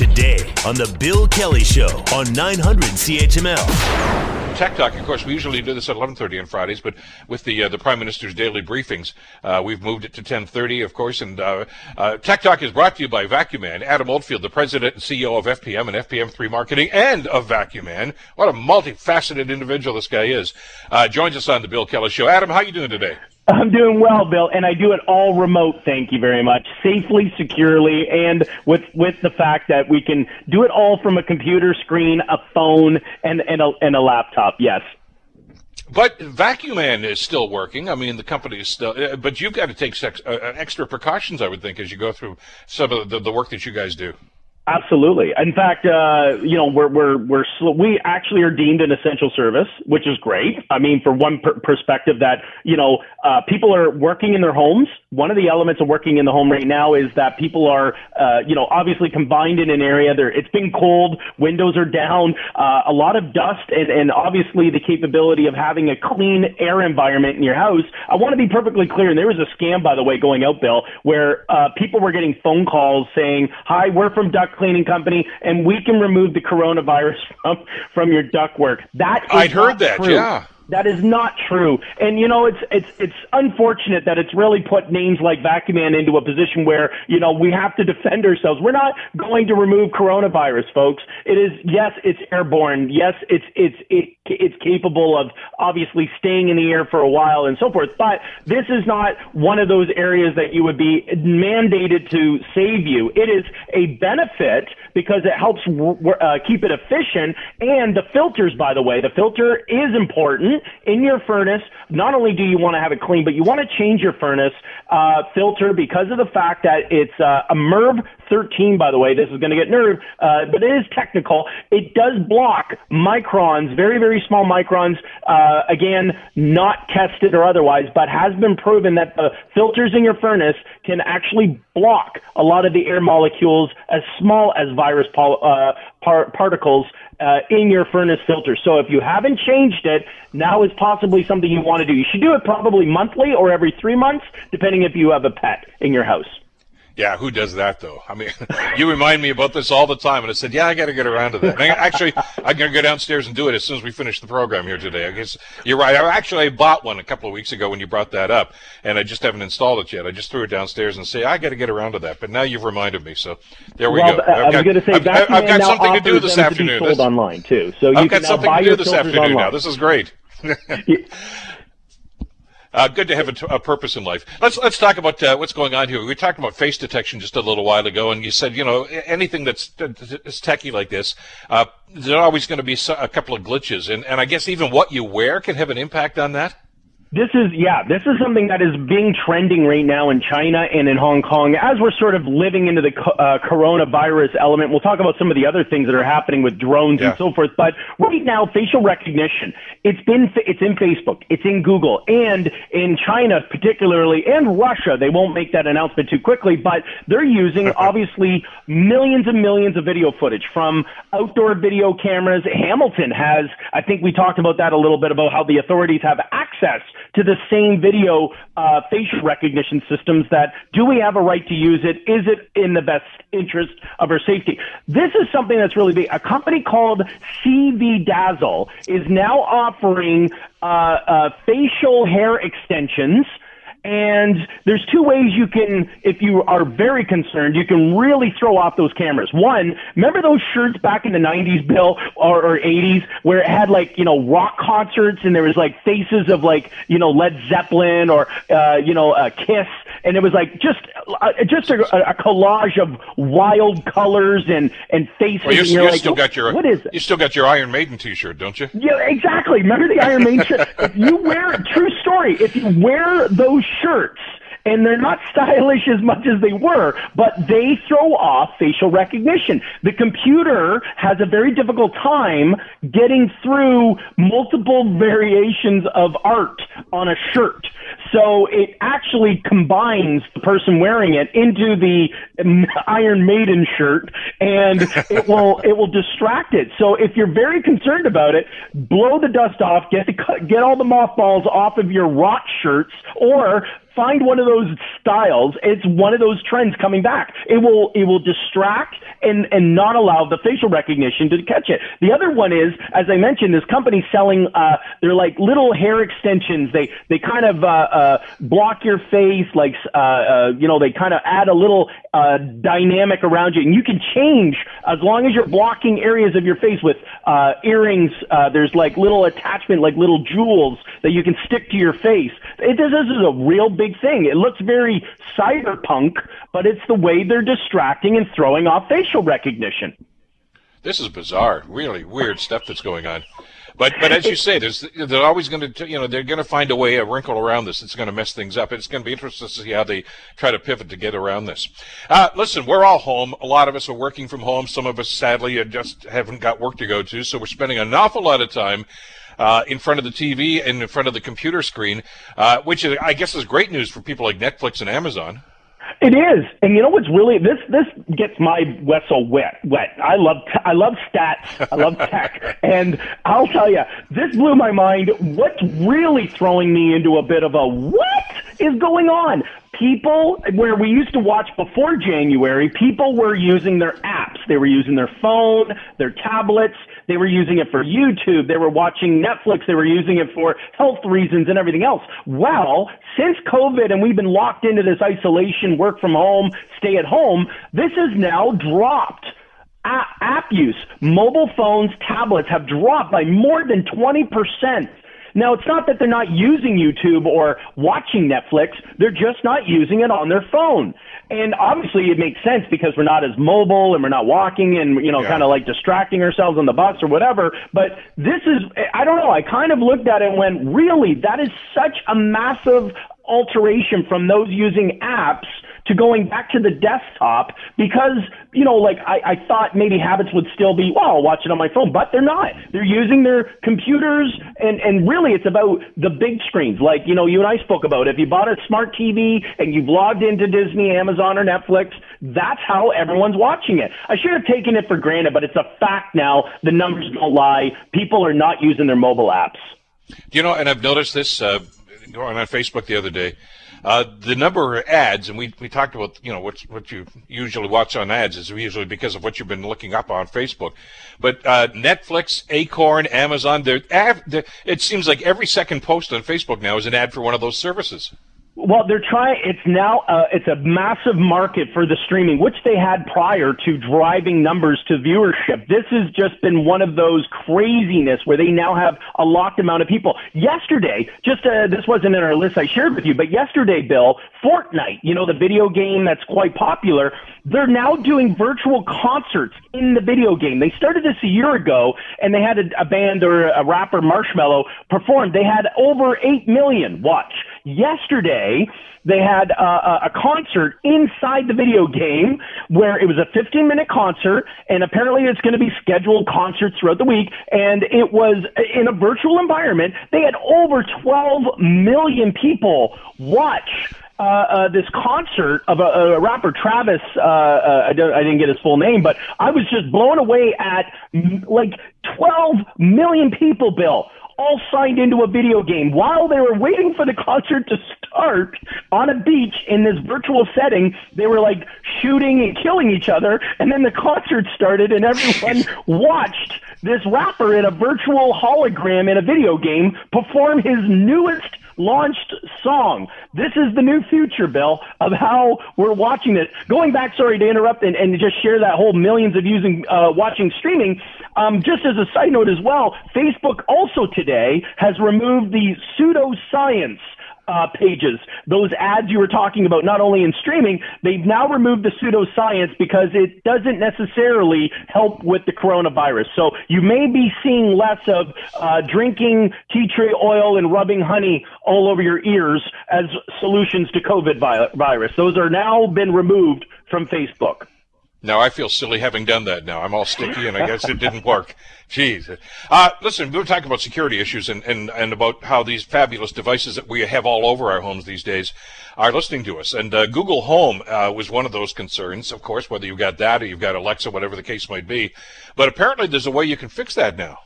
today on The Bill Kelly Show on 900 CHML. Tech Talk, of course, we usually do this at 11:30 on Fridays, but with the uh, the Prime Minister's daily briefings, uh, we've moved it to 10:30, of course. And uh, uh, Tech Talk is brought to you by VacuumMan, Adam Oldfield, the president and CEO of FPM and FPM3 Marketing, and of VacuumMan. What a multifaceted individual this guy is. Uh, joins us on the Bill Kelly Show. Adam, how you doing today? I'm doing well, Bill, and I do it all remote. Thank you very much, safely, securely, and with with the fact that we can do it all from a computer screen, a phone, and and a, and a laptop. Yes. But VacuumMan is still working. I mean, the company is still, uh, but you've got to take sex, uh, extra precautions, I would think, as you go through some of the, the work that you guys do. Absolutely. In fact, uh, you know, we're we're we're sl- we actually are deemed an essential service, which is great. I mean, for one per- perspective, that you know, uh, people are working in their homes. One of the elements of working in the home right now is that people are, uh, you know, obviously combined in an area. There, it's been cold. Windows are down. Uh, a lot of dust, and and obviously the capability of having a clean air environment in your house. I want to be perfectly clear. And there was a scam, by the way, going out, Bill, where uh, people were getting phone calls saying, "Hi, we're from Duck." Cleaning company, and we can remove the coronavirus from from your ductwork. That is I'd heard that, true. yeah. That is not true. And you know, it's it's it's unfortunate that it's really put names like VacuumMan into a position where, you know, we have to defend ourselves. We're not going to remove coronavirus, folks. It is yes, it's airborne. Yes, it's it's it, it's capable of obviously staying in the air for a while and so forth. But this is not one of those areas that you would be mandated to save you. It is a benefit because it helps uh, keep it efficient. And the filters, by the way, the filter is important in your furnace. Not only do you want to have it clean, but you want to change your furnace uh, filter because of the fact that it's uh, a MERV 13, by the way. This is going to get nerve, uh, but it is technical. It does block microns, very, very small microns. Uh, again, not tested or otherwise, but has been proven that the filters in your furnace can actually block a lot of the air molecules as small as virus uh, par- particles uh, in your furnace filter. So if you haven't changed it, now is possibly something you want to do. You should do it probably monthly or every three months, depending if you have a pet in your house. Yeah, who does that though? I mean, you remind me about this all the time, and I said, yeah, I got to get around to that. I, actually, I'm going to go downstairs and do it as soon as we finish the program here today. I guess you're right. I actually bought one a couple of weeks ago when you brought that up, and I just haven't installed it yet. I just threw it downstairs and say I got to get around to that. But now you've reminded me, so there we well, go. Uh, I was going to say, I've, I've, I've got something to do this afternoon. sold online too, so you I've got something to do this afternoon online. now. This is great. Uh, good to have a, t- a purpose in life. Let's let's talk about uh, what's going on here. We talked about face detection just a little while ago, and you said you know anything that's techie like this, uh, there's always going to be a couple of glitches, and and I guess even what you wear can have an impact on that. This is, yeah, this is something that is being trending right now in China and in Hong Kong as we're sort of living into the uh, coronavirus element. We'll talk about some of the other things that are happening with drones Yeah. and so forth. But right now, facial recognition, it's been, it's in Facebook, it's in Google, and in China particularly, and Russia. They won't make that announcement too quickly, but they're using obviously millions and millions of video footage from outdoor video cameras. Hamilton has, I think we talked about that a little bit about how the authorities have access to the same video uh, facial recognition systems that do we have a right to use it? Is it in the best interest of our safety? This is something that's really big. A company called CV Dazzle is now offering uh, uh, facial hair extensions. And there's two ways you can, if you are very concerned, you can really throw off those cameras. One, remember those shirts back in the 90s, Bill, or, or 80s, where it had like, you know, rock concerts and there was like faces of like, you know, Led Zeppelin or, uh, you know, uh, Kiss. And it was like just, uh, just a, a collage of wild colors and, and faces. Well, you, and you're you like, still got your what is it? you still got your Iron Maiden T-shirt, don't you? Yeah, exactly. Remember the Iron Maiden shirt? If you wear, true story, if you wear those shirts, and they're not stylish as much as they were, but they throw off facial recognition. The computer has a very difficult time getting through multiple variations of art on a shirt. So it actually combines the person wearing it into the Iron Maiden shirt and it will, it will distract it. So if you're very concerned about it, blow the dust off, get the, get all the mothballs off of your rock shirts or find one of those styles. It's one of those trends coming back. It will, it will distract and, and not allow the facial recognition to catch it. The other one is, as I mentioned, this company selling, uh, they're like little hair extensions. They, they kind of, uh, uh, block your face, like, uh, uh, you know, they kind of add a little, uh, dynamic around you and you can change as long as you're blocking areas of your face with, uh, earrings. Uh, there's like little attachment, like little jewels that you can stick to your face. It, this is a real big thing. It looks very cyberpunk, but it's the way they're distracting and throwing off facial recognition. This is bizarre, really weird stuff that's going on. But but as you say, there's they're always going to you know they're going to find a way a wrinkle around this. It's going to mess things up. It's going to be interesting to see how they try to pivot to get around this. Uh, listen, we're all home. A lot of us are working from home. Some of us sadly just haven't got work to go to, so we're spending an awful lot of time. Uh, in front of the TV and in front of the computer screen, uh, which is, I guess is great news for people like Netflix and Amazon. It is, and you know what's really this this gets my whistle wet. Wet. I love I love stats. I love tech, and I'll tell you, this blew my mind. What's really throwing me into a bit of a what is going on? People where we used to watch before January, people were using their apps. They were using their phone, their tablets. They were using it for YouTube. They were watching Netflix. They were using it for health reasons and everything else. Well, since COVID and we've been locked into this isolation, work from home, stay at home, this has now dropped. App use, mobile phones, tablets have dropped by more than 20%. Now, it's not that they're not using YouTube or watching Netflix. They're just not using it on their phone. And obviously it makes sense because we're not as mobile and we're not walking and, you know, yeah. kind of like distracting ourselves on the bus or whatever. But this is, I don't know, I kind of looked at it and went, really, that is such a massive alteration from those using apps to going back to the desktop because, you know, like I, I thought maybe habits would still be, well, I'll watch it on my phone, but they're not. They're using their computers and, and really it's about the big screens. Like, you know, you and I spoke about if you bought a smart TV and you've logged into Disney, Amazon or Netflix, that's how everyone's watching it. I should have taken it for granted, but it's a fact now. The numbers don't lie. People are not using their mobile apps. You know, and I've noticed this uh, on Facebook the other day. Uh, the number of ads, and we, we talked about, you know, what, what you usually watch on ads is usually because of what you've been looking up on Facebook. But uh, Netflix, Acorn, Amazon, they're, they're, it seems like every second post on Facebook now is an ad for one of those services. Well, they're trying. It's now uh, it's a massive market for the streaming, which they had prior to driving numbers to viewership. This has just been one of those craziness where they now have a locked amount of people. Yesterday, just uh, this wasn't in our list I shared with you, but yesterday, Bill, Fortnite, you know the video game that's quite popular. They're now doing virtual concerts in the video game. They started this a year ago, and they had a, a band or a rapper, Marshmello, perform. They had over eight million watch. Yesterday, they had uh, a concert inside the video game where it was a 15 minute concert, and apparently it's going to be scheduled concerts throughout the week. And it was in a virtual environment. They had over 12 million people watch uh, uh, this concert of a, a rapper, Travis. Uh, uh, I, don't, I didn't get his full name, but I was just blown away at like 12 million people, Bill all signed into a video game while they were waiting for the concert to start on a beach in this virtual setting. They were like shooting and killing each other, and then the concert started, and everyone watched this rapper in a virtual hologram in a video game perform his newest launched song. This is the new future, Bill, of how we're watching it. Going back, sorry to interrupt and, and just share that whole millions of using uh, watching streaming. Um, just as a side note as well, Facebook also today has removed the pseudoscience uh, pages, those ads you were talking about, not only in streaming, they've now removed the pseudoscience because it doesn't necessarily help with the coronavirus. So you may be seeing less of uh, drinking tea tree oil and rubbing honey all over your ears as solutions to COVID virus. Those are now been removed from Facebook. Now I feel silly having done that. Now I'm all sticky, and I guess it didn't work. Jeez. Uh, listen, we were talking about security issues and, and, and about how these fabulous devices that we have all over our homes these days are listening to us. And uh, Google Home uh, was one of those concerns, of course, whether you've got that or you've got Alexa, whatever the case might be. But apparently, there's a way you can fix that now.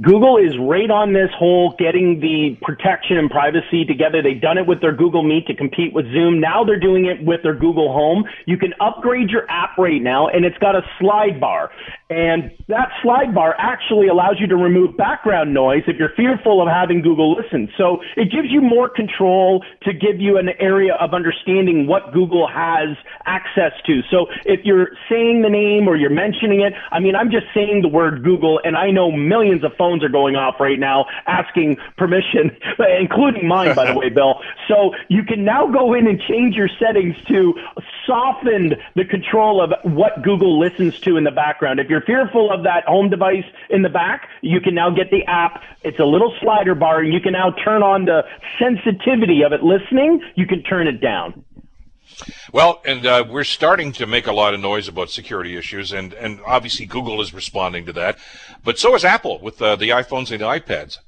Google is right on this whole getting the protection and privacy together. They've done it with their Google Meet to compete with Zoom. Now they're doing it with their Google Home. You can upgrade your app right now and it's got a slide bar. And that slide bar actually allows you to remove background noise if you're fearful of having Google listen. So it gives you more control to give you an area of understanding what Google has access to. So if you're saying the name or you're mentioning it, I mean, I'm just saying the word Google and I know millions of phones are going off right now asking permission, including mine, by the way, Bill. So you can now go in and change your settings to soften the control of what Google listens to in the background. If you're fearful of that home device in the back, you can now get the app. It's a little slider bar and you can now turn on the sensitivity of it listening. You can turn it down. Well, and uh, we're starting to make a lot of noise about security issues, and, and obviously Google is responding to that, but so is Apple with uh, the iPhones and the iPads.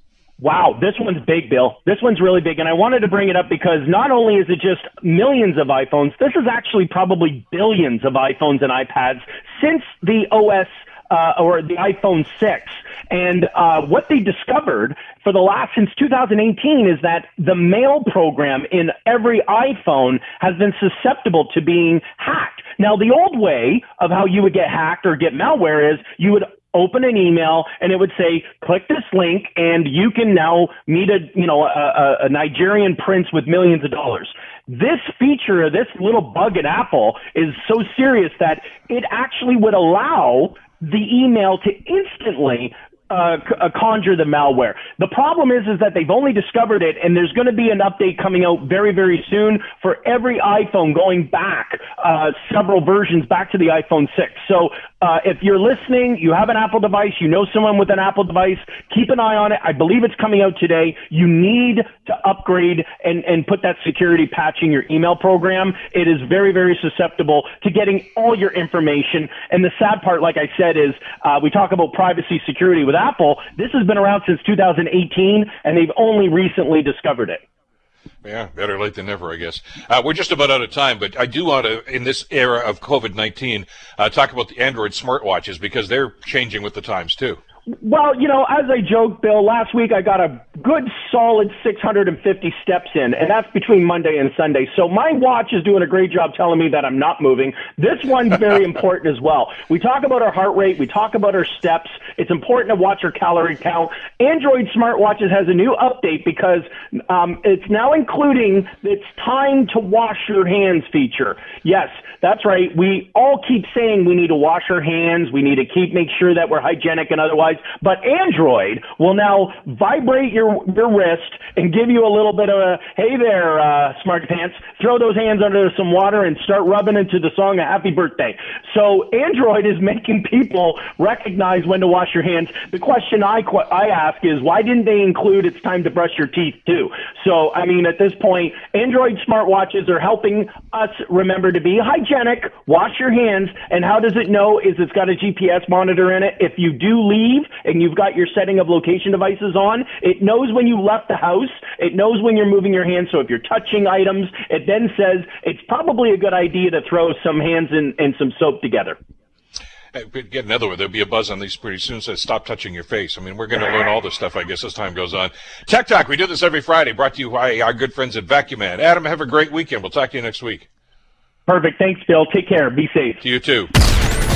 Wow, this one's big, Bill. This one's really big. And I wanted to bring it up because not only is it just millions of iPhones, this is actually probably billions of iPhones and iPads since the OS uh, or the iPhone 6. And uh, what they discovered for the last since 2018 is that the mail program in every iPhone has been susceptible to being hacked. Now, the old way of how you would get hacked or get malware is you would open an email and it would say, click this link and you can now meet a, you know, a, a Nigerian prince with millions of dollars. This feature, this little bug in Apple is so serious that it actually would allow the email to instantly uh, uh, conjure the malware. The problem is, is that they've only discovered it, and there's going to be an update coming out very, very soon for every iPhone going back uh, several versions back to the iPhone 6. So uh, if you're listening, you have an Apple device, you know someone with an Apple device, keep an eye on it. I believe it's coming out today. You need to upgrade and, and put that security patch in your email program. It is very, very susceptible to getting all your information. And the sad part, like I said, is uh, we talk about privacy security with Apple. This has been around since 2018, and they've only recently discovered it. Yeah, better late than never, I guess. Uh, we're just about out of time, but I do want to, in this era of COVID 19, uh, talk about the Android smartwatches because they're changing with the times, too. Well, you know, as I joked, Bill, last week I got a good solid 650 steps in, and that's between Monday and Sunday. So my watch is doing a great job telling me that I'm not moving. This one's very important as well. We talk about our heart rate, we talk about our steps. It's important to watch our calorie count. Android smartwatches has a new update because um, it's now including it's time to wash your hands feature. Yes, that's right. We all keep saying we need to wash our hands, we need to keep make sure that we're hygienic and otherwise but Android will now vibrate your your wrist and give you a little bit of a hey there, uh, smart pants. Throw those hands under some water and start rubbing into the song a happy birthday. So Android is making people recognize when to wash your hands. The question I I ask is why didn't they include it's time to brush your teeth too? So I mean at this point, Android smartwatches are helping us remember to be hygienic, wash your hands, and how does it know? Is it's got a GPS monitor in it? If you do leave and you've got your setting of location devices on, it knows when you left the house. It knows when you're moving your hands. So if you're touching items, it then says it's probably a good idea to throw some hands and, and some soap together. Get another one. There'll be a buzz on these pretty soon. Says stop touching your face. I mean, we're going to learn all this stuff, I guess, as time goes on. Tech Talk. We do this every Friday. Brought to you by our good friends at VacuumMan. Adam, have a great weekend. We'll talk to you next week. Perfect. Thanks, Bill. Take care. Be safe. You too.